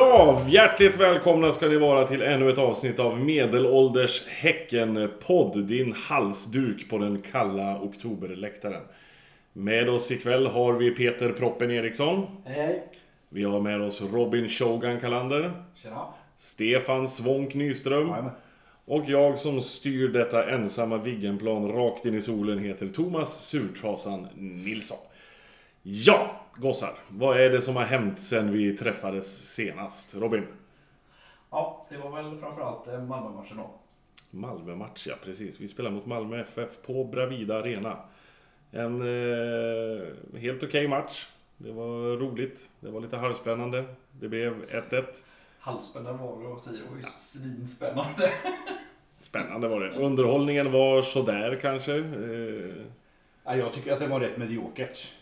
Ja, hjärtligt välkomna ska ni vara till ännu ett avsnitt av Medelålders Häcken-podd. Din halsduk på den kalla oktoberläktaren. Med oss ikväll har vi Peter Proppen Eriksson. Hej. Vi har med oss Robin Shogun Kalander. Tjena. Stefan Svånk Nyström. Jajamän. Och jag som styr detta ensamma Viggenplan rakt in i solen heter Thomas Surtrasan Nilsson. Ja, gossar. Vad är det som har hänt sen vi träffades senast? Robin? Ja, det var väl framförallt eh, Malmö-matchen då. Malmö-match, ja precis. Vi spelar mot Malmö FF på Bravida Arena. En eh, helt okej match. Det var roligt. Det var lite halvspännande. Det blev 1-1. Halvspännande var det och tio var ju svinspännande. Spännande var det. Underhållningen var sådär kanske. Eh, Ja, jag tycker att det var rätt mediokert.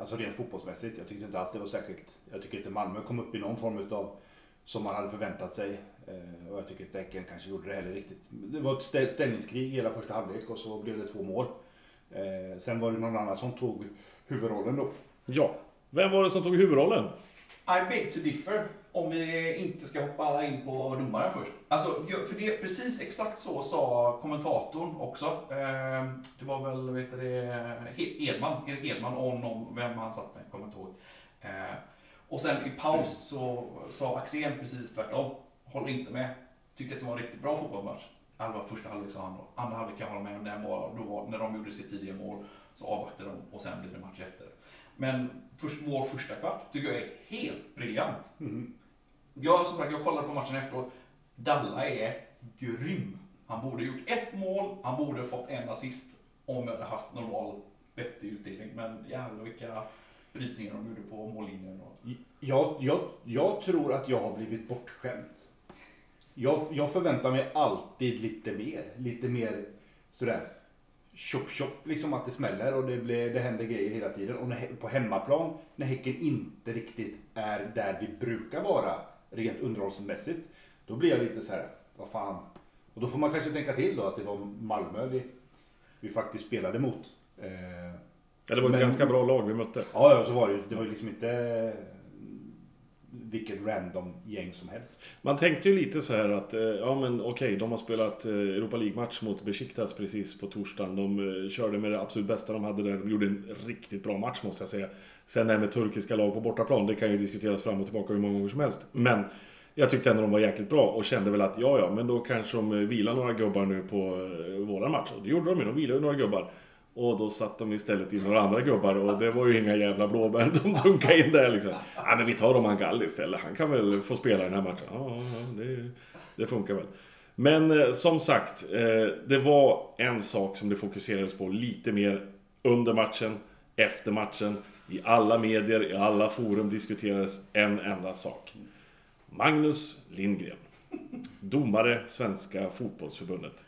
Alltså rent fotbollsmässigt. Jag tyckte inte alls det var särskilt. Jag tycker inte Malmö kom upp i någon form utav som man hade förväntat sig. Eh, Och jag tycker inte Häcken kanske gjorde det heller riktigt. Det var ett ställ- ställningskrig hela första halvlek och så blev det två mål. Eh, Sen var det någon annan som tog huvudrollen då. ja. Vem var det som tog huvudrollen? I beg to differ om vi inte ska hoppa in på domaren först. Alltså, för det, precis exakt så sa kommentatorn också. Ehm, det var väl, vet du Edman, Erik Edman, om någon, vem han satt med, kommer inte ihåg. Ehm, och sen i paus så sa Axén precis tvärtom. Håller inte med. Tycker att det var en riktigt bra fotbollsmatch. Alva första halvlek sa han då. Andra halvlek kan jag hålla med om. Den var, då var, när de gjorde sitt tidiga mål så avvaktade de och sen blir det match efter. Men först, vår första kvart tycker jag är helt briljant. Mm. Jag, som sagt, jag kollade på matchen efteråt. Dalla är grym. Han borde gjort ett mål, han borde fått en assist om vi hade haft normal vettig utdelning. Men jävlar vilka brytningar de gjorde på mållinjen. Och... Jag, jag, jag tror att jag har blivit bortskämd. Jag, jag förväntar mig alltid lite mer. Lite mer sådär chop chop, liksom att det smäller och det, blir, det händer grejer hela tiden. Och när, på hemmaplan, när Häcken inte riktigt är där vi brukar vara rent underhållsmässigt, då blir jag lite så här, vad fan. Och då får man kanske tänka till då att det var Malmö vi, vi faktiskt spelade mot. Eh, Ja, det var ett Men- ganska bra lag vi mötte. Ja, ja, så var det ju. Det var ju liksom inte vilket random gäng som helst. Man tänkte ju lite så här att, eh, ja men okej, de har spelat eh, Europa League-match mot Besiktas precis på torsdagen. De eh, körde med det absolut bästa de hade där. De gjorde en riktigt bra match måste jag säga. Sen det här med turkiska lag på bortaplan, det kan ju diskuteras fram och tillbaka hur många gånger som helst. Men jag tyckte ändå de var jäkligt bra och kände väl att ja, ja, men då kanske de vilar några gubbar nu på våran våra match. Och det gjorde de ju, de vilade ju några gubbar. Och då satt de istället in några andra gubbar och det var ju inga jävla blåbär de dunkade in där liksom. Ja men vi tar Roman Gall istället, han kan väl få spela den här matchen. Ja, det, det funkar väl. Men eh, som sagt, eh, det var en sak som det fokuserades på lite mer under matchen, efter matchen. I alla medier, i alla forum diskuterades en enda sak. Magnus Lindgren. Domare, Svenska Fotbollsförbundet.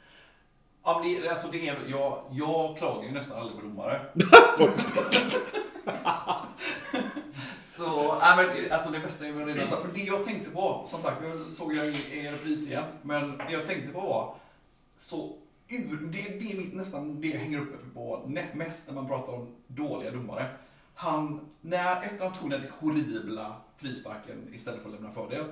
Ja, men det, alltså det är, jag, jag klagar ju nästan aldrig på domare. Så, nej men det- alltså det bästa är väl redan sagt. Det jag tänkte på, som sagt, jag såg jag i repris igen. Men det jag tänkte på var, så ur, det, det är mitt, nästan det jag hänger upp mig på nä- mest när man pratar om dåliga domare. Han, när, efter han tog den horribla frisparken istället för att lämna fördel,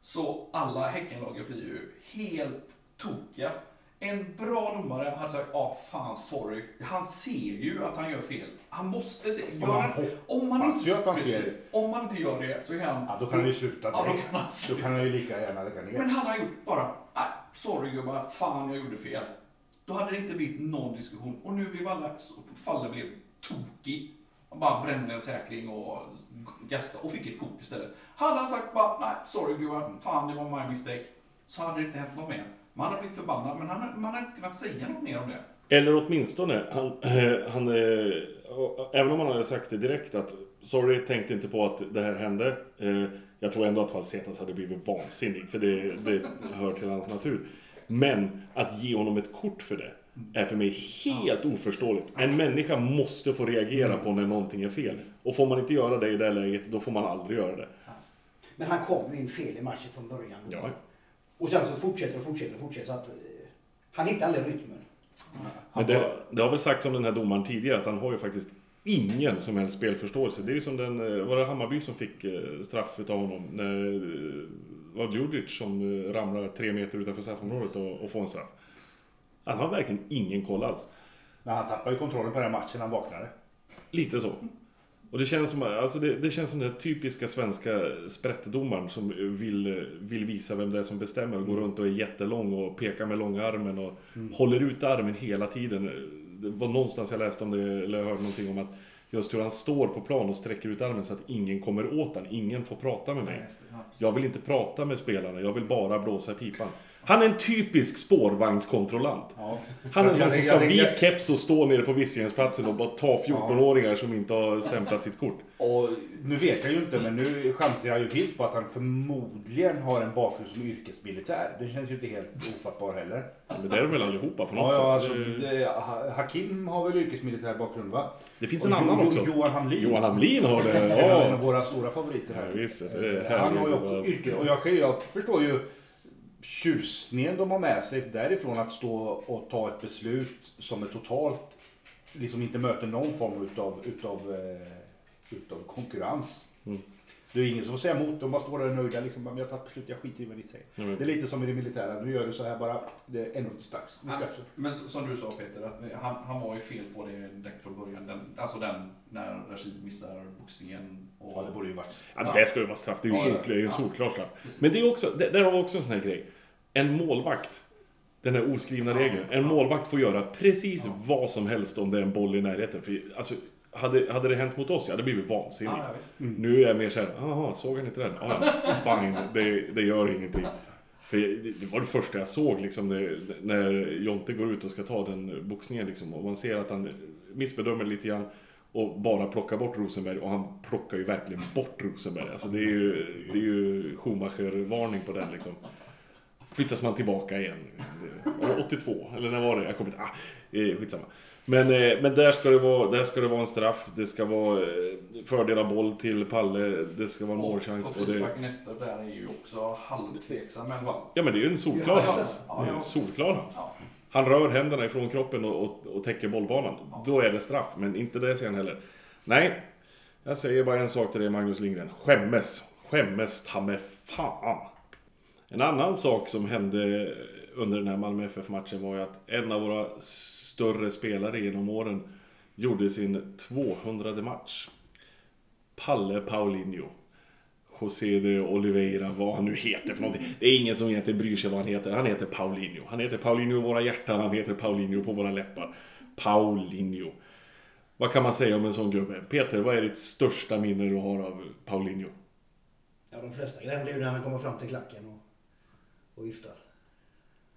så alla Häckenlaget blir ju helt tokiga. En bra domare hade sagt, ja fan sorry. Han ser ju att han gör fel. Han måste se. Gör han, om man inte, ju att han precis. ser. Om man inte gör det så är han... Ja, då kan han ju sluta Ja, då kan han Då sluta. kan han ju lika gärna lägga ner. Men han har gjort bara, nej, sorry gubbar, fan jag gjorde fel. Då hade det inte blivit någon diskussion. Och nu blev alla, fallet blev tokig. Han bara brände en säkring och gastade och fick ett kort istället. Hade han sagt bara, nej, sorry gubbar, fan det var my mistake. Så hade det inte hänt något mer. Man hade blivit förbannad, men han, man hade inte kunnat säga något mer om det. Eller åtminstone, han, eh, han, eh, även om han hade sagt det direkt att Sorry, tänkte inte på att det här hände. Eh, jag tror ändå att Valsetas hade blivit vansinnig, för det, det hör till hans natur. Men att ge honom ett kort för det är för mig helt oförståeligt. En människa måste få reagera på när någonting är fel. Och får man inte göra det i det läget, då får man aldrig göra det. Men han kom ju in fel i matchen från början. Ja. Och sen så fortsätter och fortsätter och fortsätter. Så att, eh, han hittar aldrig rytmen. Men det, det har väl sagts om den här domaren tidigare att han har ju faktiskt ingen som helst spelförståelse. Det är ju som den, eh, var det Hammarby som fick eh, straff utav honom? När, var det Djurdjic som ramlade tre meter utanför straffområdet och, och får en straff? Han har verkligen ingen koll alls. Men han tappade ju kontrollen på den här matchen när han vaknade. Lite så. Och det känns som, alltså det, det känns som den typiska svenska sprättdomaren som vill, vill visa vem det är som bestämmer och går runt och är jättelång och pekar med långa armen och håller ut armen hela tiden. Det var någonstans jag läste om det, eller hörde någonting om att just hur han står på plan och sträcker ut armen så att ingen kommer åt han. Ingen får prata med mig. Jag vill inte prata med spelarna, jag vill bara blåsa i pipan. Han är en typisk spårvagnskontrollant. Ja. Han är en sån som ska ha vit keps och stå nere på Visingsplatsen och bara ta 14-åringar som inte har stämplat sitt kort. Och nu vet jag ju inte, men nu chansar jag ju vilt på att han förmodligen har en bakgrund som yrkesmilitär. Det känns ju inte helt ofattbar heller. Men det är de väl allihopa på Ja, något ja, sätt. alltså, Det- det, Ha- Hakim har väl yrkesmilitär bakgrund va? Det finns Och en annan Jo- också. Jo- Johan Hamlin. Johan Hamlin har det. En av Ja, våra stora favoriter ja här. visst. vet du, Det är han har ju också yrke. Och jag, kan, jag förstår ju tjusningen de har med sig därifrån att stå och ta ett beslut som är totalt, liksom inte möter någon form utav, utav, eh, utav konkurrens. Mm. Det är ingen som får säga emot, de bara står där nöjda liksom, "Men jag har tagit beslut, jag skiter i vad ni säger. Men- Det är lite som i det militära, nu gör du så här bara, det är ändå Han, så. men som du sa Peter, att han, han var ju fel på det direkt från början. Den, alltså den när Rashid missar boxningen. Och, Ja, det borde ju varit. Ja, det ska ju vara straff. Det är ju Ja, ja. solklar, Ja. straff. Precis. Men det är också, det- där har vi också en sån här grej. En målvakt, den här oskrivna Ja. regeln. En målvakt får göra precis Ja. vad som helst om det är en boll i närheten. För, alltså, hade, hade det hänt mot oss, jag hade blivit vansinnig. Ja, ja, visst. Nu är jag mer såhär, jaha, såg han inte den? Ja, ja, fine, det, det gör ingenting. För det, det var det första jag såg liksom, det, när Jonte går ut och ska ta den boxningen liksom, och man ser att han missbedömer lite grann och bara plockar bort Rosenberg och han plockar ju verkligen bort Rosenberg. Alltså det är ju, det är ju Schumacher-varning på den liksom. Flyttas man tillbaka igen. Det 82, eller när var det? Jag kommer inte... Ah, eh, skitsamma. Men, eh, men där, ska det vara, där ska det vara en straff, det ska vara eh, fördela boll till Palle, det ska vara en målchans. Och Och det, frisparken efter där är ju också halvtveksam. Men va? ja men det är ju en solklar ja, hans. ja, ja. solklar hans. Han rör händerna ifrån kroppen och, och, och täcker bollbanan. Då är det straff, men inte det sen heller. Nej, jag säger bara en sak till dig Magnus Lindgren. Skämmes. Skämmes ta med fan. En annan sak som hände under den här Malmö FF-matchen var ju att en av våra större spelare genom åren gjorde sin 200 match. Palle Paulinho. José de Oliveira, vad han nu heter för någonting. Det är ingen som egentligen bryr sig vad han heter. Han heter Paulinho. Han heter Paulinho i våra hjärtan, han heter Paulinho på våra läppar. Paulinho. Vad kan man säga om en sån gubbe? Peter, vad är ditt största minne du har av Paulinho? Ja, de flesta grejerna är ju när han kommer fram till klacken och, och viftar.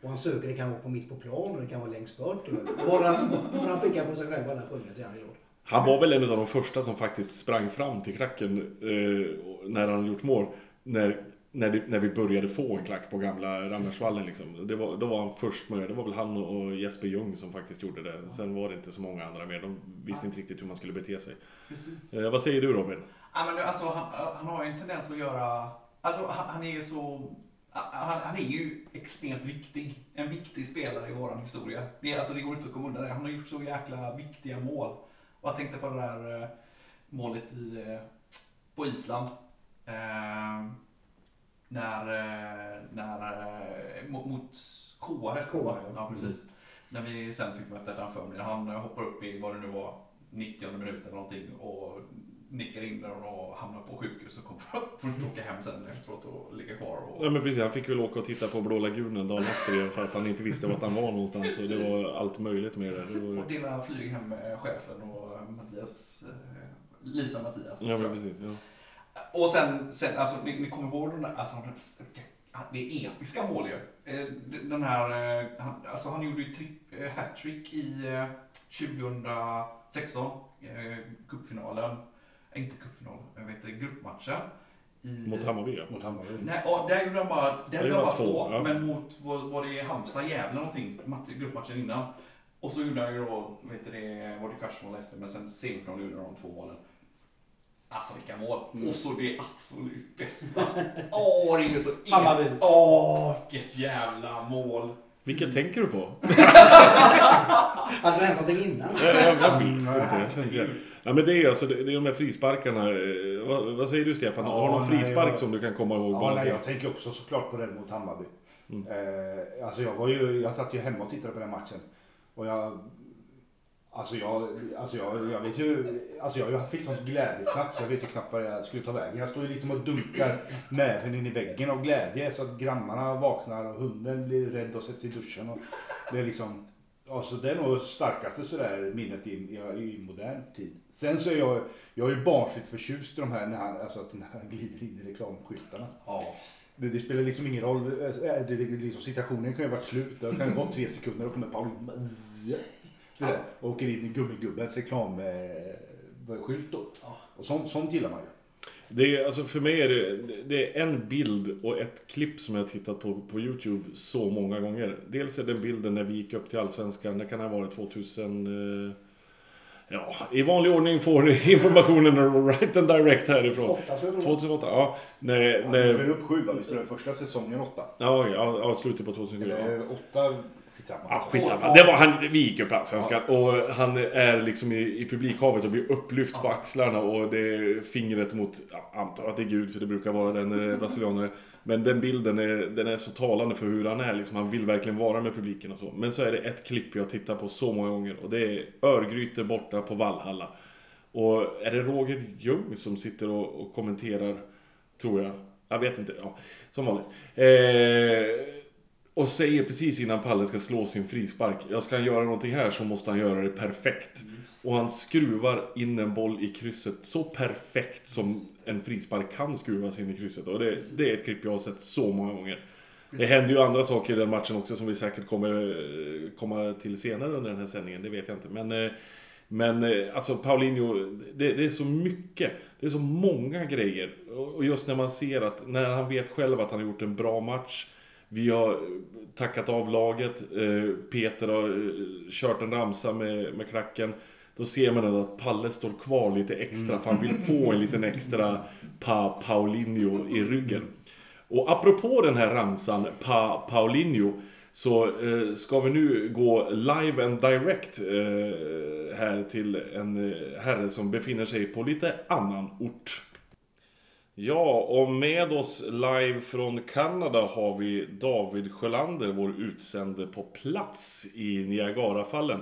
Och han söker, det kan vara på mitt på plan och det kan vara längst bort. Och Bara när han pickar på sig själv alla sjunger så är han glad. Han var väl en av de första som faktiskt sprang fram till klacken eh, när han gjort mål. När, när, det, när vi började få en klack på gamla Ramnersvallen liksom. Det var, då var han först med det. Det var väl han och Jesper Ljung som faktiskt gjorde det. Sen var det inte så många andra mer. De visste inte riktigt hur man skulle bete sig. Precis. Eh, vad säger du Robin? Ja, men alltså, han, han har ju en tendens att göra... Alltså, han, han är så... Han, han är ju extremt viktig. En viktig spelare i vår historia. Det, alltså, det går inte att komma undan det. Han har gjort så jäkla viktiga mål. Och jag tänkte på det där eh, målet i, eh, på Island. Eh, när... När eh, mot, KR. KR, ja. precis. När vi sen fick möta den förmiddagen. Han hoppar upp i vad det nu var, 90 minut eller någonting och nickar in den och hamnar på sjukhus och kommer att åka hem sen efteråt och ligga kvar. Och... Ja men precis, han fick väl åka och titta på Blå lagunen dagen efter för att han inte visste vart han var någonstans. Och det var allt möjligt med det. det var... Och dela flyg hem med chefen och Mattias, eh, Lisa Mattias. Ja men precis. Ja. Och sen, sen alltså, ni, ni kommer ihåg den där, alltså, han- det är episka mål ju. Eh, Den här, eh, han, alltså han gjorde ju eh, hattrick i eh, 2016, eh, cupfinalen, eh, inte cupfinalen, jag vet det, gruppmatchen. I, Mot Hammarby ja. Mot Hammarby. Nej, och där gjorde han bara, där Där gjorde han bara han två, två, ja. men mot, var, var det Halmstad, Gävle någonting, mat- gruppmatchen innan. Och så gjorde han ju då, vet du det, var det kvartsmål efter, men sen semifinal gjorde de två målen. Alltså vilka mål! Mm. Och så det absolut bästa. Åh, det är så... Hammarby. Åh, vilket jävla mål! Vilket tänker du på? Hade det hänt någonting innan? Jag, jag, vet inte, jag känner inte det. Ja, men det är alltså det det är de här frisparkarna. Eh, Vad, vad säger du Stefan? Ja, Har du någon nej, frispark jag- som du kan komma ihåg? Ja, bara nej, jag tänker också såklart på den mot Hammarby. Mm. Eh, alltså jag, var ju, jag satt ju hemma och tittade på den matchen. Och jag... Alltså jag, alltså jag, jag vet ju, alltså jag fick sånt glädjefnatt så jag vet ju knappt vad jag skulle ta vägen. Jag står ju liksom och dunkar näven in i väggen av glädje så att grannarna vaknar och hunden blir rädd och sätts i duschen. Och det är liksom, alltså det är nog starkaste sådär minnet i, i, i modern tid. Sen så är jag, jag är ju barnsligt förtjust i de här, när han, alltså att när han glider in i reklamskyltarna. Ja. Det, det spelar liksom ingen roll. Eh, Det, det, liksom, situationen kan ju ha varit slut. Det kan ju gå tre sekunder och kommer Paulin sådär, och åker in i Gummigubbens reklamskylt då. Ja. Och sånt, sånt gillar man ju. Det är, alltså för mig är det, det är en bild och ett klipp som jag har tittat på på Youtube så många gånger. Dels är det bilden när vi gick upp till Allsvenskan, det kan ha varit 2000... eh, Ja, i vanlig ordning får ni informationen right and direct härifrån. Åtta så jag tror. 2008, ja. När, Ja, vi när, spelade upp sju va? Vi spelade första säsongen åtta. ja, ja, ja, slutet på 2007. Ja. Eller åtta, skitsamma. Ja, skitsamma. Det var han, vi gick upp Allsvenskan och han är liksom i, i publikhavet och blir upplyft på axlarna och det är fingret mot, ja, antar att det är Gud för det brukar vara den är brasilianare. Men den bilden är, den är så talande för hur han är liksom. Han vill verkligen vara med publiken och så. Men så är det ett klipp jag tittar på så många gånger och det är Örgryte borta på Valhalla. Och är det Roger Ljung som sitter och, och kommenterar, tror jag. Jag vet inte, ja, som vanligt. Eh, och säger precis innan Palle ska slå sin frispark. Jag ska han göra någonting här så måste han göra det perfekt. Och han skruvar in en boll i krysset så perfekt som en frispark kan skruvas in i krysset. Och det, det är ett klipp jag har sett så många gånger. Det händer ju andra saker i den matchen också som vi säkert kommer komma till senare under den här sändningen. Det vet jag inte. Men, eh, men eh, alltså Paulinho, det, det är så mycket. Det är så många grejer. Och just när man ser att, när han vet själv att han har gjort en bra match. Vi har tackat av laget. eh, Peter har eh, kört en ramsa med, med klacken. Då ser man ändå att Palle står kvar lite extra för han vill få en liten extra pa Paulinho i ryggen. Och apropå den här ramsan Pa Paulinho så eh, ska vi nu gå live and direct eh, här till en eh, herre som befinner sig på lite annan ort. Ja, och med oss live från Kanada har vi David Sjölander, vår utsände på plats i Niagarafallen.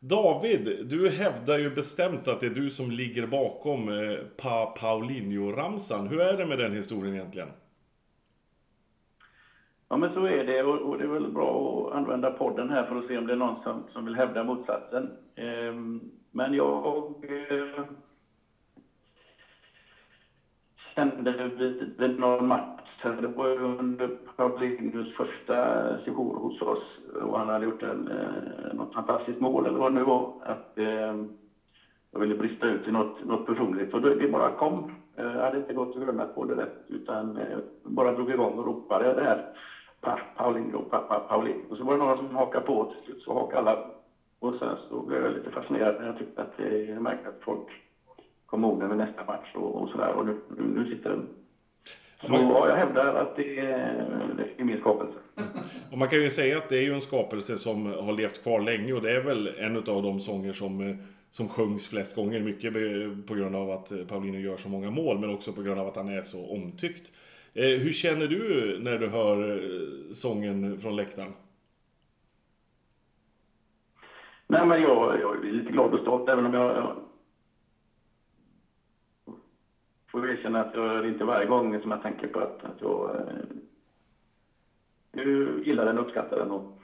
David, du hävdar ju bestämt att det är du som ligger bakom eh, Pa Paulinho-ramsan. Hur är det med den historien egentligen? Ja, men så är det och, och det är väl bra att använda podden här för att se om det är någon som, som vill hävda motsatsen. Ehm, men jag eh, kände vid, vid någon match, det var under under Paulinhos första sejour hos oss och han hade gjort en, eh, något fantastiskt mål eller vad det nu var, att eh, jag ville brista ut i något, något personligt och det, det bara kom. Eh, jag hade inte gått och grunnat på det rätt utan eh, bara drog igång och ropade det här Paulinho, pappa Paulinho. Och så var det några som hakade på till slut, så hakade alla. Och sen så blev jag lite fascinerad när jag tyckte att det märkte att folk kom ihåg den vid nästa match och, och sådär. Och nu, nu, sitter den. Så Man- ja, jag hävdar att det är, det är min skapelse. Och man kan ju säga att det är ju en skapelse som har levt kvar länge och det är väl en av de sånger som, eh, som sjungs flest gånger. Mycket på grund av att eh, Paulinho gör så många mål men också på grund av att han är så omtyckt. Eh, hur känner du när du hör sången från läktaren? Nej, men jag, jag är lite glad och stolt även om jag, jag får erkänna att jag, är inte varje gång som jag tänker på att, att jag, eh, gillar den, och uppskattar den och,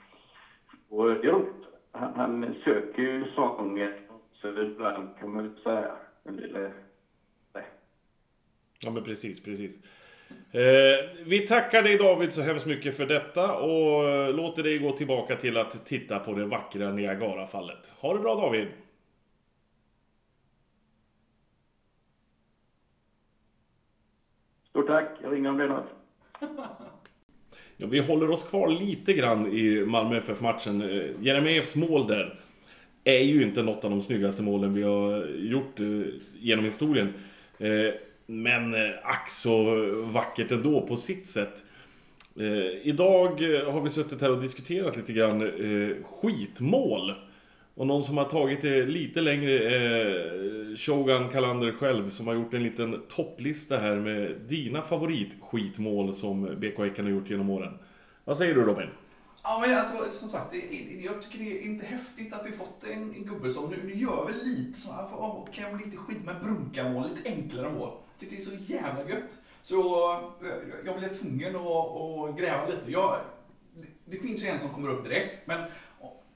och det är roligt. Han, han söker ju sånger, så ibland kan man väl säga en del, eh, nej. Ja men precis, precis. Eh, vi tackar dig David så hemskt mycket för detta och eh, låter dig gå tillbaka till att titta på det vackra Niagarafallet. Ha det bra David! Stort tack, jag ringer om det något. Ja, vi håller oss kvar lite grann i Malmö FF-matchen. Eh, Jeremejeffs mål där är ju inte något av de snyggaste målen vi har gjort eh, genom historien. Eh, men ack så vackert ändå på sitt sätt. Idag har vi suttit här och diskuterat lite grann skitmål. Och någon som har tagit det lite längre är Shogun Kalander själv som har gjort en liten topplista här med dina favoritskitmål som BK Häcken har gjort genom åren. Vad säger du Robin? Ja, men alltså, som sagt, jag tycker det är inte häftigt att vi fått en, en gubbe som nu, nu gör vi lite så här, för, oh, kan jag lite skit med brunkarmål, lite enklare mål. Jag tycker det är så jävla gött. Så eh, jag blev tvungen att, att gräva lite. Jag, det, det finns ju en som kommer upp direkt, men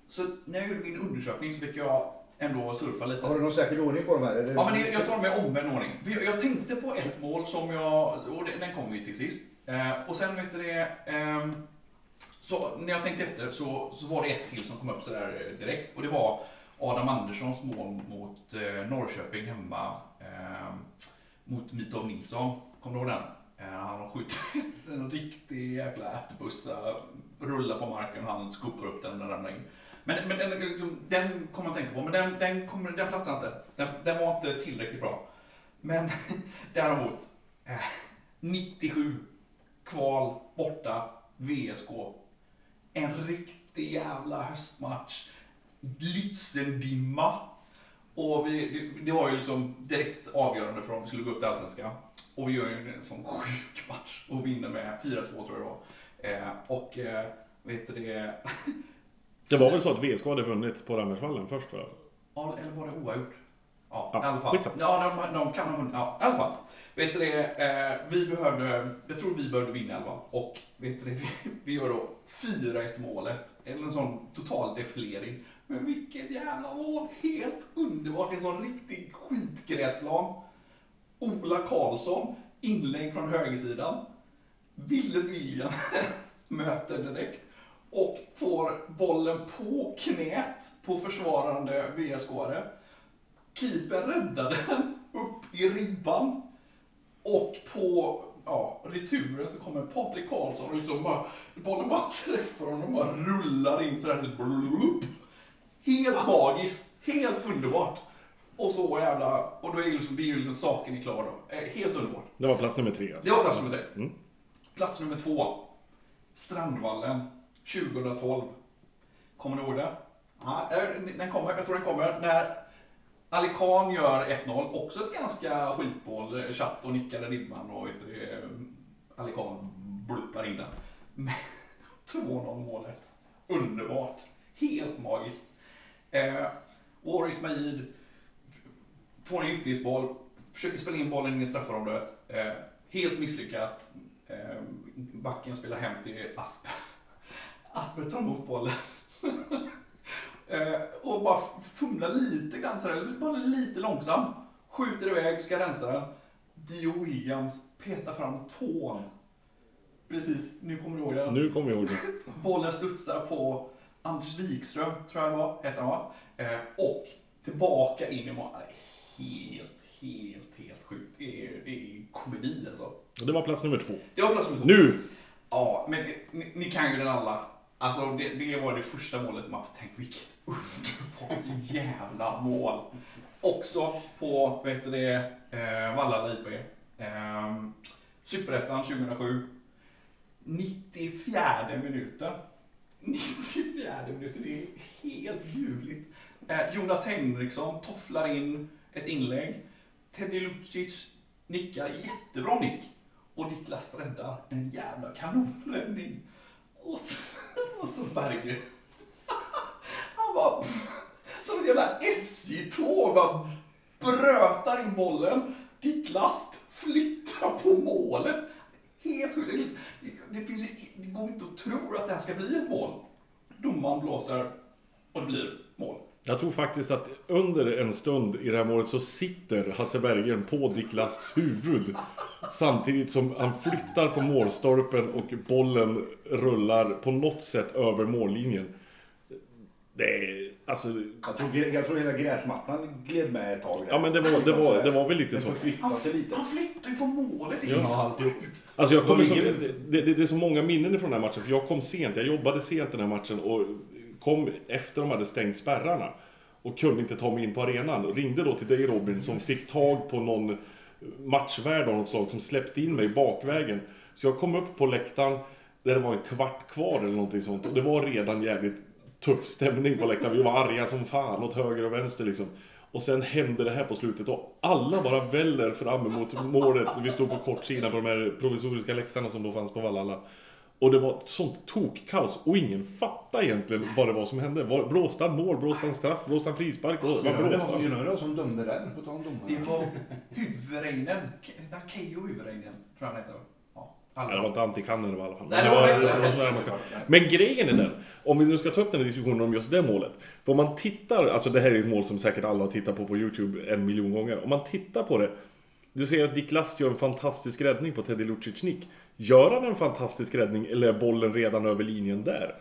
så när jag gjorde min undersökning så fick jag ändå surfa lite. Har du någon särskild ordning på de här? Ja, men det, jag tar dem i omvänd ordning. Jag, jag tänkte på ett mål som jag, och den kom vi till sist. Eh, och sen vet du det, ehm, så när jag tänkte efter så, så var det ett till som kom upp sådär eh, direkt. Och det var Adam Anderssons mål mot eh, Norrköping hemma eh, mot Mitov Nilsson. Kommer du ihåg den? Eh, han har skjutit en riktig jäkla ärtbussa, rullar på marken och han skuppar upp den och den ramlar in. Men, men den, liksom, den kommer man tänka på, men den, den, kommer, den platsar inte. Den, den var inte tillräckligt bra. Men däremot, eh, 97 kval borta, VSK. En riktig jävla höstmatch. Lützendimma. Och vi, det, det var ju liksom direkt avgörande för om vi skulle gå upp till Allsvenskan. Och vi gör ju en sån sjuk match och vinner med 4-2 tror jag det var. Eh, och eh, vet du det, Det var väl så att VSK hade vunnit på Rammersvallen först va? Ja, eller var det oavgjort? Ja, Ja, i alla fall. skitsamma. Ja, de, de kan ha vunnit. Ja, i alla fall. Vet du det, eh, vi behövde, jag tror vi behövde vinna i alla fall. Och vet du det, vi, vi gör då 4-1 målet. Eller en sån total defilering. Men vilket jävla mål! Helt underbart! En sån riktig skitgräsplan. Ola Karlsson, inlägg från högersidan. Ville William möter direkt och får bollen på knät på försvarande VSK-are. Keeper räddar den upp i ribban och på ja, returen så kommer Patrik Karlsson och liksom bara, bollen bara träffar honom och bara rullar in sådär. Helt magiskt, helt underbart. Och så jävla, och då är liksom, det är ju liksom saken är klar då. Eh, Helt underbart. Det var plats nummer tre alltså. Det var plats nummer tre. Mm. Plats nummer två. Strandvallen 2012. Kommer du ihåg det? Ja, eh, den kommer, jag tror den kommer när Ali Khan gör 1-0. Också ett ganska skitmål. Eh, chatt och nickade ribban och vet du, eh, det, Ali Khan bluppar in den. Men 2-0 målet. Underbart. Helt magiskt. Eh, Waris Majid får en djupledsboll, försöker spela in bollen in i straffområdet. Eh, helt misslyckat. Eh, backen spelar hem till Asper. Asper tar emot bollen. eh, och bara fumlar lite grann sådär, bara lite långsam. Skjuter iväg, ska rensa den. Dio Williams petar fram tån. Precis, nu kommer du ihåg det. Nu kommer vi ihåg det. Bollen studsar på Anders Wikström, tror jag det var, hette han va? Eh, och tillbaka in i mål. Helt, helt, helt sjukt. Det är, det är komedi alltså. Det var plats nummer två. Det var plats nummer två. Nu! Ja, men ni, ni kan ju den alla. Alltså det, det var det första målet man tänkte, vilket underbart jävla mål. Också på, vet du det, eh, Vallala IP. Eh, Superettan 2007. 94 minuten. 94 minuten, det är helt ljuvligt. Eh, Jonas Henriksson tofflar in ett inlägg. Teddy Lucic nickar, jättebra nick. Och Niklas räddar en jävla kanonräddning. Och så, och så Berger. Han bara, som ett jävla SJ-tåg, bara brötar in bollen. Niklas flyttar på målet. Helt sjukt. Det, det, finns ju, det går inte att tro att det här ska bli ett mål. Domaren blåser och det blir mål. Jag tror faktiskt att under en stund i det här målet så sitter Hasse Berggren på Dick Lasts huvud. Samtidigt som han flyttar på målstolpen och bollen rullar på något sätt över mållinjen. Det är, alltså... Jag tror, jag tror hela gräsmattan gled med ett tag. där. Ja men det var, det var, det var väl lite så. lite. Han flyttar ju på målet. Det är Ja. Alltså jag kommer så, det, det, det är så många minnen från den här matchen, för jag kom sent. Jag jobbade sent den här matchen och kom efter de hade stängt spärrarna. Och kunde inte ta mig in på arenan. Och ringde då till dig Robin som fick tag på någon matchvärd av något slag som släppte in mig bakvägen. Så jag kom upp på läktaren där det var en kvart kvar eller någonting sånt. Och det var redan jävligt tuff stämning på läktaren. Vi var arga som fan åt höger och vänster liksom. Och sen hände det här på slutet och alla bara väller fram emot målet. Vi stod på kortsidan på de här provisoriska läktarna som då fanns på Vallhalla. Och det var ett sånt tokkaos och ingen fattade egentligen vad det var som hände. Var- Blåste han mål? Blåste han straff? Blåste han frispark? Vad Ja, det var blåste som han? Dömde den, på tal om Det var Huvudreinen. Ke- Keyyo Huvudreinen, tror jag han heter. Ja, det var inte antikannen i alla fall. Nej, det var det det var man kan- Men grejen är den, om vi nu ska ta upp den här diskussionen om just det målet. För om man tittar, alltså det här är ett mål som säkert alla har tittat på på YouTube en miljon gånger. Om man tittar på det, du ser att Dick Last gör en fantastisk räddning på Teddy Lucic nick. Gör han en fantastisk räddning eller är bollen redan över linjen där?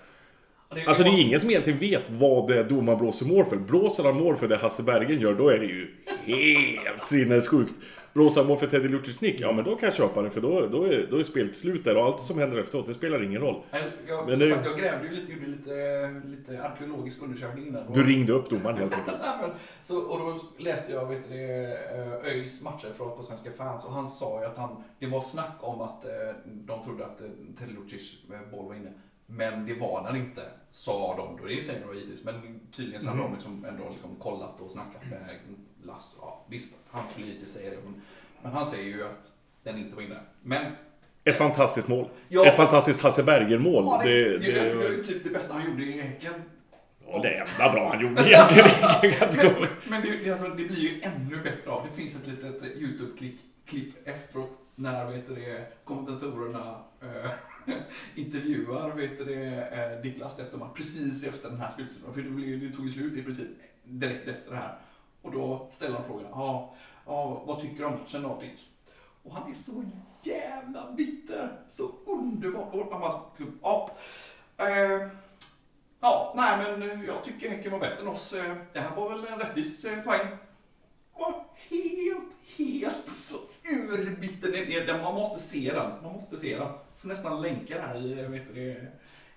Alltså det är ingen som egentligen vet vad det är domaren blåser mål för. Blåser han mål för det Hasse Bergen gör, då är det ju helt sinnessjukt. Han mål för Teddy Lucic nick, ja men då kan jag köpa det för då, då, är, då är spelet slut där och allt som händer efteråt, det spelar ingen roll. Jag, jag, Men det- sagt, jag grävde ju lite, gjorde lite, lite arkeologisk undersökning innan. Du ringde upp domaren helt enkelt. Men, så, och då läste jag vet du, eh, ÖIS matchreferat på Svenska fans och han sa ju att han, det var snack om att eh, de trodde att eh, Telucic eh, boll var inne. Men det var den inte, sa de då. Det säger de givetvis. Men tydligen så hade de liksom ändå liksom kollat och snackat med Last. Ja, visst, han skulle givetvis säga det. Men, men han säger ju att den inte var inne. Men Ett fantastiskt mål. Ja. Ett fantastiskt Hasse Bergen-mål. ja, det, det, det, det, det, är typ det bästa han gjorde i Häcken. ja, det är jävla bra han gjorde egentligen. Komma- Men det, det, alltså, det blir ju ännu bättre av. Det finns ett litet eh, YouTube-klipp klipp efteråt när vet du, det, kommentatorerna eh, intervjuar vet du, det, efter match, precis efter den här slutsignalen. För det, blev, det tog ju slut i princip direkt efter det här. Och då ställer han frågan, ja, ja, vad tycker du om matchen då Dick? Och han är så jävla bitter. Så underbart. Och han bara, ja, eh, Ja, nej men jag tycker Häcken var bättre än oss. Eh, det här var väl en rättvis eh, poäng. Var helt, helt så urbitter. Man måste se den. Man måste se den. Får nästan länka det här i, eh, vet du, i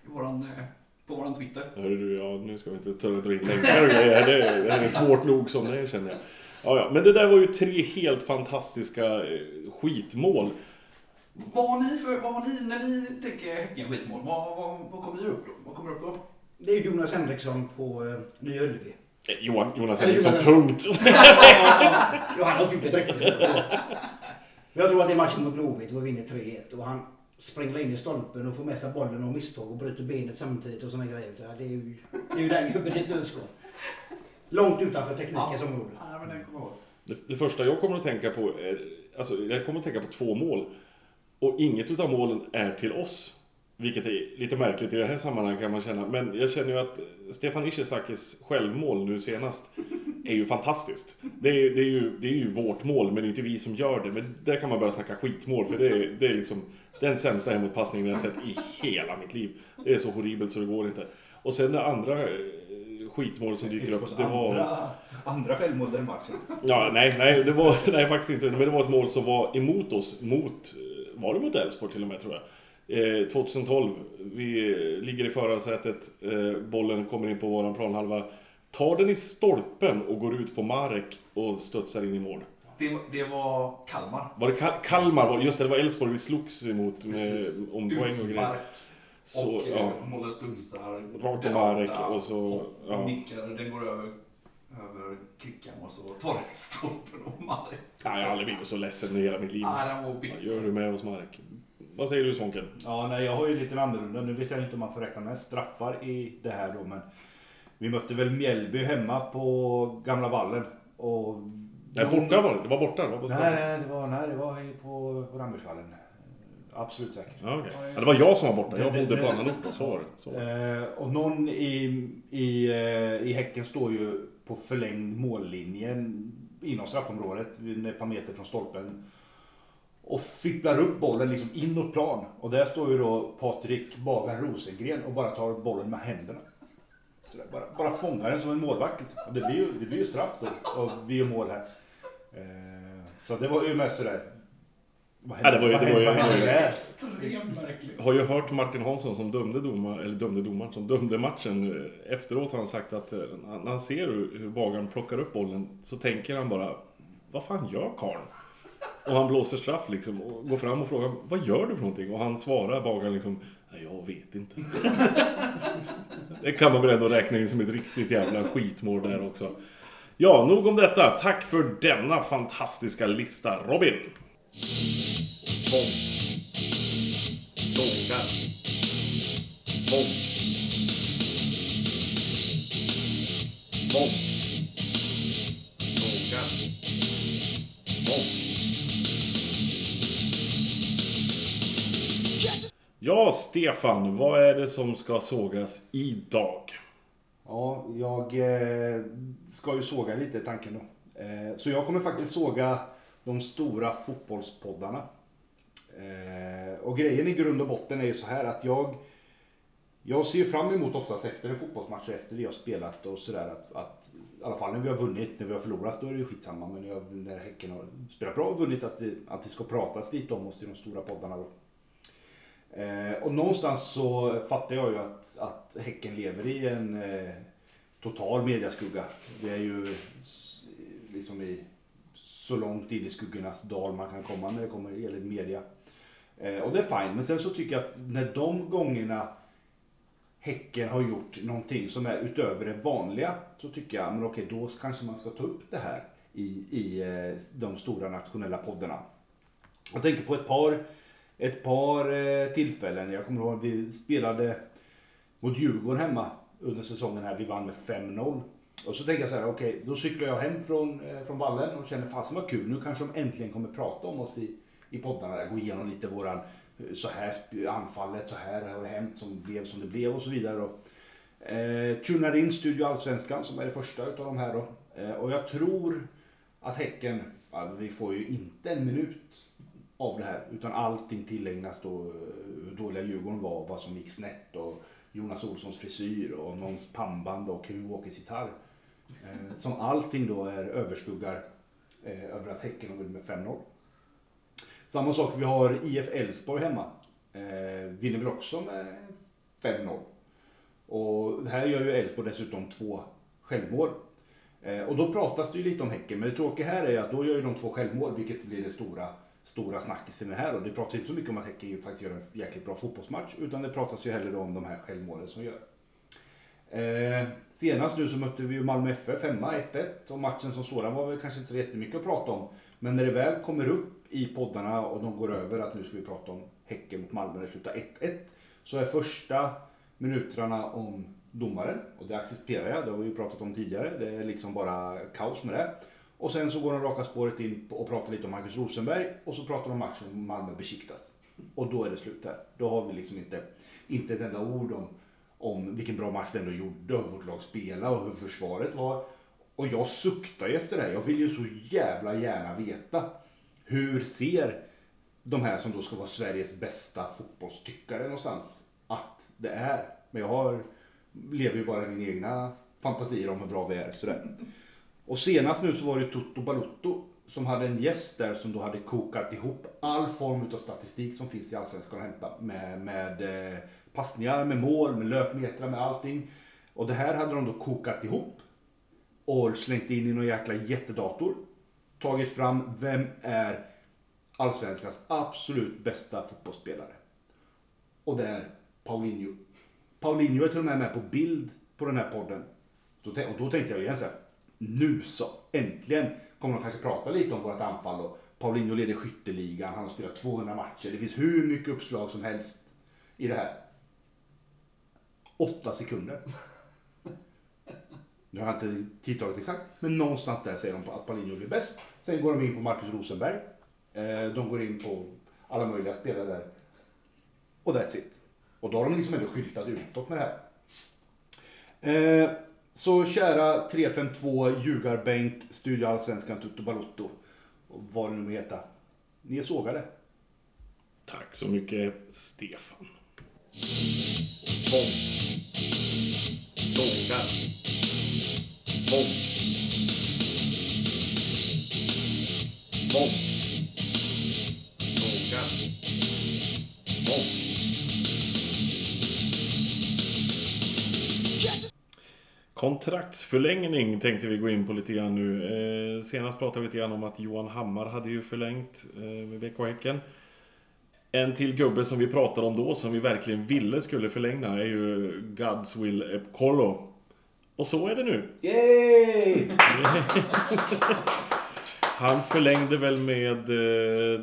våran, eh, på våran Twitter. Hörru du, ja nu ska vi inte ta- dra in länkar och grejer. Det, det här är svårt nog som det är känner jag. Ja, ja. Men det där var ju tre helt fantastiska eh, skitmål. Vad har ni för, vad har ni, när ni tänker Häcken skitmål, vad, vad, vad kommer ni upp då? Vad kommer upp då? Det är Jonas Henriksson på uh, Nya Ullevi. Eh, Johan, Jonas Henriksson, punkt. ja, han har gjort det riktigt bra. Men jag tror att det är matchen mot Blåvitt vi vinner 3-1 och han springer in i stolpen och får med sig bollen och misstag och bryter benet samtidigt och såna grejer. Det är ju, det är ju den gubben i ett nötskal. Långt utanför teknikens område. Ja, men den kommer jag ihåg. Det, det första jag kommer att tänka på är, alltså jag kommer att tänka på två mål. Och inget utav målen är till oss. Vilket är lite märkligt i det här sammanhanget kan man känna. Men jag känner ju att Stefan Ishizakis självmål nu senast är ju fantastiskt. Det är, det, är ju, det är ju vårt mål, men det är inte vi som gör det. Men där kan man börja snacka skitmål, för det är, det är liksom den sämsta hemåtpassningen jag har sett i hela mitt liv. Det är så horribelt så det går inte. Och sen det andra eh, skitmålet som dyker upp, det var... Andra, andra självmål den matchen. Ja, nej, nej, det var nej, faktiskt inte. Men det var ett mål som var emot oss. Mot, eh, var det mot Elfsborg till och med tror jag. Eh, 2012. Vi eh, ligger i förarsätet. Eh, bollen kommer in på våran planhalva. Tar den i stolpen och går ut på Marek och studsar in i mål. Det, var- det var Kalmar. Var det Kal- Kalmar? var- Just det, det var Elfsborg vi slogs emot med, Precis. om poäng och grejer. Så, och ja. eh, målet studsar. Rakt på borta, och så, och ja. nickar, den går över, över kryckan och så tar den stolpen och Marek. Nej, jag har aldrig blivit så ledsen i hela mitt liv. Nej, den var bitter. gör du med oss Marek? Vad säger du Svånken? Ja, nej, jag har ju lite annorlunda. Nu vet jag inte om man får räkna med straffar i det här då, men vi mötte väl Mjällby hemma på Gamla Vallen. Och Nej, borta var det. Det var borta. Det var på Nej, det var, nej, det var på, på Rambergsvallen. Absolut säkert. Ja, okej. ja, det var jag som var borta. Jag bodde på annan ort. Så var det. Så. Eh, och någon i, i, eh, i Häcken står ju på förlängd mållinjen inom straffområdet, ett par meter från stolpen. Och fipplar upp bollen liksom inåt plan. Och där står ju då Patrik Bagan Rosengren och bara tar bollen med händerna. Bara, bara fångar den som en målvakt. liksom. Och det blir ju, det blir ju straff då. Och vi gör mål här. Eh, så det var ju mest sådär. Vad Ja, det var ju- det var ju- vad det var ju- hände där? Extremt märkligt. Jag har ju hört Martin Hansson som dömde domar, eller dömde domaren, som dömde matchen. Efteråt har han sagt att eh, när han ser hur, hur bagaren plockar upp bollen så tänker han bara Vad fan gör karln? Och han blåser straff liksom och går fram och frågar vad gör du för någonting? Och han svarar bagaren liksom "Nej, jag vet inte. Det kan man väl ändå räkna in som ett riktigt jävla skitmål där också. Ja, nog om detta. Tack för denna fantastiska lista, Robin. Tvång. Sågar. Tvång. Tvång. Ja, Stefan, vad är det som ska sågas idag? Ja, jag eh, ska ju såga lite i tanken då. Eh, så jag kommer faktiskt såga de stora fotbollspoddarna. Eh, och grejen i grund och botten är ju så här att jag jag ser ju fram emot oftast efter en fotbollsmatch och efter vi har spelat och sådär att, att i alla fall när vi har vunnit, när vi har förlorat då är det ju skitsamma men jag, när Häcken har spelat bra och vunnit att det, att det ska pratas lite om oss i de stora poddarna då. Eh, och någonstans så fattar jag ju att, att Häcken lever i en eh, total mediaskugga. Det är ju liksom i så långt in i skuggornas dal man kan komma när det kommer gäller media. Eh, och det är fine, men sen så tycker jag att när de gångerna Häcken har gjort någonting som är utöver det vanliga så tycker jag, men okej då kanske man ska ta upp det här i, i eh, de stora nationella poddarna. Jag tänker på ett par, ett par eh, tillfällen. Jag kommer ihåg att vi spelade mot Djurgården hemma under säsongen här. Vi vann med 5-0. Och så tänker jag så här, okej, då cyklar jag hem från, eh, från vallen och känner fasen vad kul. Nu kanske de äntligen kommer prata om oss i, i poddarna. Där. Gå igenom lite våran, eh, så här anfallet, så här har det hänt som blev som det blev och så vidare. Och, eh, tunar in Studio Allsvenskan som är det första utav de här då. Eh, och jag tror att Häcken, ja, vi får ju inte en minut av det här. Utan allting tillägnas då hur dåliga Djurgården var, vad som gick snett och Jonas Olssons frisyr och någons pannband och Kevin Walkers gitarr. Eh, som allting då är överskuggar eh, över att Häcken har vunnit med 5-0. Samma sak, vi har IF Elfsborg hemma. Eh, vinner väl också med 5-0. Och här gör ju Elfsborg dessutom två självmål. Eh, och då pratas det ju lite om Häcken, men det tråkiga här är att då gör ju de två självmål, vilket blir det stora, stora snackisen i det här. Och det pratas inte så mycket om att Häcken faktiskt gör en jäkligt bra fotbollsmatch, utan det pratas ju hellre om de här självmålen som gör. Eh, senast nu så mötte vi ju Malmö FF hemma 1-1 och matchen som sådan var väl kanske inte så jättemycket att prata om. Men när det väl kommer upp i poddarna och de går över att nu ska vi prata om Häcken mot Malmö, när det slutar 1-1. Så är första minuterna om domaren och det accepterar jag, det har vi ju pratat om tidigare. Det är liksom bara kaos med det. Och sen så går de raka spåret in och pratar lite om Marcus Rosenberg och så pratar de om matchen Malmö besiktas. Och då är det slut där. Då har vi liksom inte, inte ett enda ord om, om vilken bra match vi ändå gjorde, hur vårt lag spelade och hur försvaret var. Och jag suktar ju efter det här. Jag vill ju så jävla gärna veta hur ser de här som då ska vara Sveriges bästa fotbollstyckare någonstans att det är. Men jag har, lever ju bara i mina egna fantasier om hur bra vi är. Sådär. Och senast nu så var det Toto Balutto som hade en gäst där som då hade kokat ihop all form av statistik som finns i Allsvenskan att hämta. Med, med eh, passningar, med mål, med löpmetrar, med allting. Och det här hade de då kokat ihop och slängt in i någon jäkla jättedator. Tagit fram vem är Allsvenskans absolut bästa fotbollsspelare. Och det är Paulinho. Paulinho är till och med med på bild på den här podden. Och då tänkte jag igen så här, nu så, äntligen kommer de kanske prata lite om vårt anfall. Och Paulinho leder skytteligan, han har spelat 200 matcher. Det finns hur mycket uppslag som helst i det här. Åtta sekunder. Nu har jag inte tidtaget exakt, men någonstans där säger de att Paulinho blir bäst. Sen går de in på Marcus Rosenberg. Eh, de går in på alla möjliga spelare där. Och that's it. Och då har de liksom ändå skyltat utåt med det här. Eh, så kära 352 Ljugarbänk, Studio Allsvenskan, Tutto Balotto och vad det nu heta. Ni är sågade. Tack så mycket, Stefan. Tvång. Sågar. Tvång. Kontraktsförlängning tänkte vi gå in på lite grann nu. Eh, senast pratade vi lite grann om att Johan Hammar hade ju förlängt eh, med BK Häcken. En till gubbe som vi pratade om då, som vi verkligen ville skulle förlänga, är ju Gods Will Epcolo. Och så är det nu. Yay! Han förlängde väl med eh,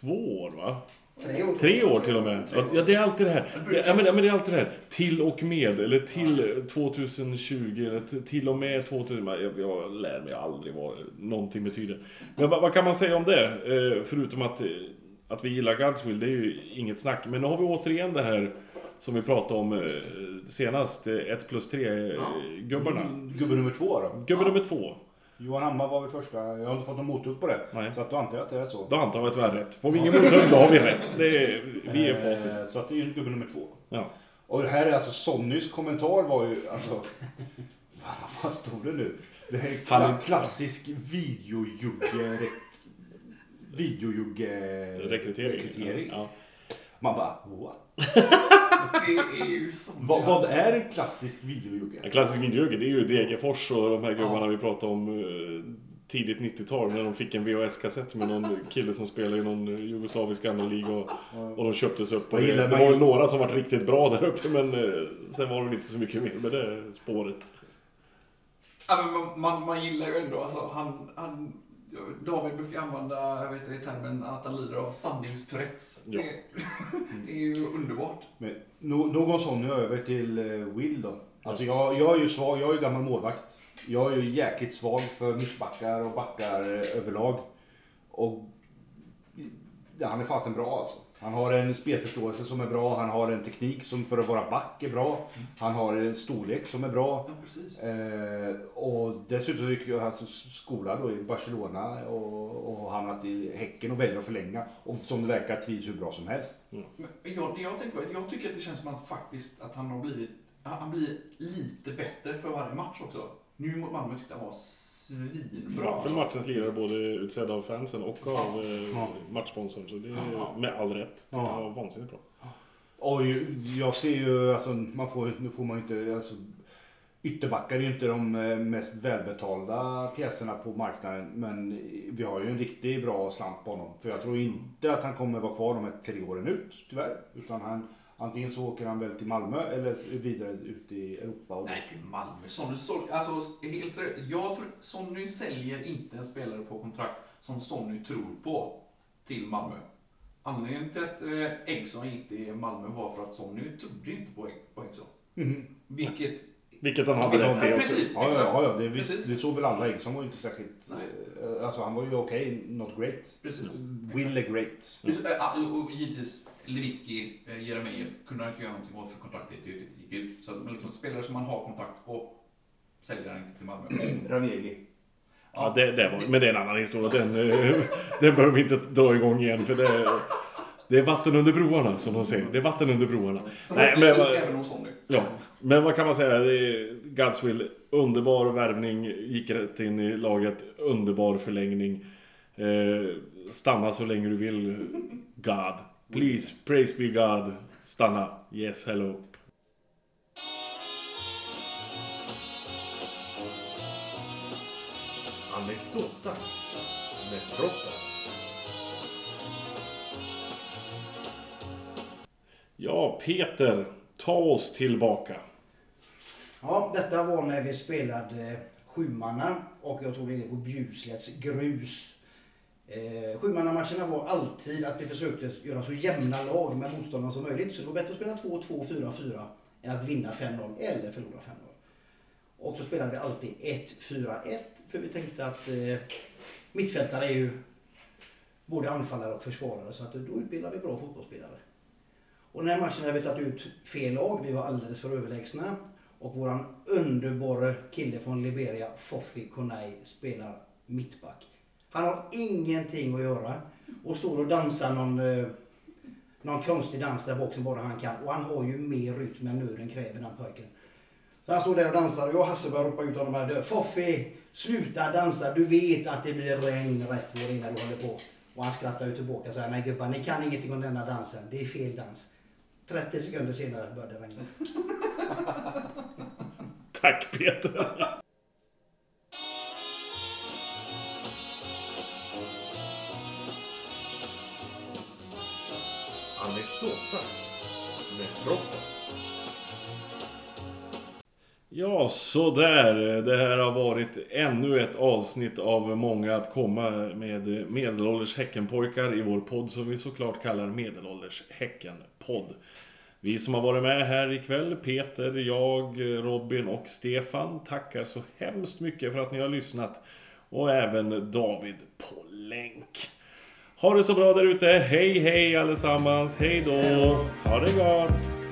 två år, va? Tre år. Tre år till och med. Ja, det är alltid det här. Det, ja, men, ja, men det är alltid det här. Till och med, eller till 2020, eller till och med 2000. Jag, jag lär mig aldrig vad någonting betyder. Men vad, vad kan man säga om det? Eh, förutom att, eh, att vi gillar Godswill, det är ju inget snack. Men nu har vi återigen det här som vi pratade om eh, senast. 1 plus 3 Ja. gubbarna. Gubbe nummer två då. Gubbe nummer två. Johan Hammar var väl första. Jag har inte fått någon mothugg på det. Nej. Så att då antar jag att det är så. Då antar vi att vi har rätt. Får vi ingen mothugg, då har vi rätt. Det är, vi är facit. Eh, Så att det är ju gubbe nummer två. Ja. Och det här är alltså Sonnys kommentar var ju alltså. vad- stod det nu? Det här är Han är- kla- klassisk videojugge... Videojugge... Rekrytering. rekrytering. Ja. Man bara what? Det är ju som Vad, vad är en klassisk videojugge? En klassisk videojugge, det är ju Degerfors och de här gubbarna vi pratade om eh, tidigt 90-tal när de fick en VHS-kassett med någon kille som spelade i någon jugoslavisk andra liga och, och de köptes upp. Och det, det var ju ju- några som var riktigt bra där uppe men eh, sen var det inte så mycket mer med det spåret. Ja, men man, man, man gillar ju ändå, alltså han, han David brukar använda jag vet inte, termen att han lider av sanningstourettes. Ja. Det, det är ju underbart. Men, no, någon sån nu över till eh, Will då. Alltså jag, jag är ju svag, jag är ju gammal målvakt. Jag är ju jäkligt svag för mittbackar och backar eh, överlag. Och ja, han är fasen bra alltså. Han har en spelförståelse som är bra, han har en teknik som för att vara back är bra. Han har en storlek som är bra. Ja. Eh, och dessutom gick jag alltså skola då i Barcelona och, och hamnat i Häcken och väljer att förlänga. Och som det verkar trivs hur bra som helst. Men jag, det jag, tänker, på, jag tycker att det känns som att, faktiskt, att han har blivit han blir lite bättre för varje match också. Nu mot Malmö tyckte jag han var svinbra. Bra för matchens lirare både utsedd av fansen och av eh, Ja. matchsponsorn. Så det är med all rätt. Det var vansinnigt bra. Och jag ser ju, alltså, man får, nu får man ju inte, alltså, ytterbackar är ju inte de eh, mest välbetalda pjäserna på marknaden. Men vi har ju en riktigt bra slant på honom. För jag tror inte att han kommer vara kvar de här tre åren ut, tyvärr. Utan han, antingen så åker han väl till Malmö eller vidare ut i Europa. Och Nej, till Malmö. Sonny, sål- alltså, helt seriöst, jag tror, Sonny säljer inte en spelare på kontrakt som Sonny tror på till Malmö. Anledningen till att eh, Eggson gick till Malmö var för att Sonny trodde inte på, Egg- på Eggson. Mhm. Vilket, Vilket han hade Ja, rätt till precis. Ja, ja, ja, det, visst, det såg väl alla. Eriksson var ju inte särskilt... Nej. eh, Alltså han var ju okej, not great. precis. Will är great. Ah, och givetvis Lewicki, äh, Jeremejeff kunde han inte göra någonting åt för kontraktet gick ut. Så men liksom, spelare som man har kontakt på säljer han inte till Malmö. Ranegi. Ja, det, det var, men det är en annan historia. Den, eh, den behöver vi inte dra igång igen. För det, det är vatten under broarna som de säger. Det är vatten under broarna. Nej, men, även hos Sonny. ja, men vad kan man säga? Godswill, underbar värvning. Gick rätt in i laget. Underbar förlängning. Eh, stanna så länge du vill. God. Please, praise be God. Stanna. Yes, hello. Anekdotdags med Proppen. Ja, Peter. Ta oss tillbaka. Ja, detta var när vi spelade eh, Sjumannen och jag tog det på Bjurslets grus. Eh, Sjumannamatcherna var alltid att vi försökte göra så jämna lag med motståndarna som möjligt. Så det var bättre att spela 2-2, 4-4 än att vinna 5-0 eller förlora 5-0. Och så spelade vi alltid 1-4-1 för vi tänkte att eh, mittfältare är ju både anfallare och försvarare så att då utbildar vi bra fotbollsspelare. Och den här matchen hade vi tagit ut fel lag, vi var alldeles för överlägsna. Och våran underbara kille från Liberia, Foffi Konai, spelar mittback. Han har ingenting att göra och står och dansar någon, eh, någon konstig dans där bak som bara han kan. Och han har ju mer rytm än nöden kräver den pojken. Så han står där och dansar och jag och Hasse börjar ropa ut honom här. Foffi, sluta dansa. Du vet att det blir regn rätt vad det du håller på. Och han skrattar ju tillbaka och säger, nej gubbar ni kan ingenting om denna dansen. Det är fel dans. 30 sekunder senare började det regna. Tack Peter! Anekdotdags med Proppen. Ja, så där. Det här har varit ännu ett avsnitt av många att komma med medelålders Häckenpojkar i vår podd som vi såklart kallar Medelålders Häckenpodd. Vi som har varit med här ikväll, Peter, jag, Robin och Stefan, tackar så hemskt mycket för att ni har lyssnat. Och även David på länk. Ha det så bra där ute. Hej hej allesammans. Hej då. Ha det gott.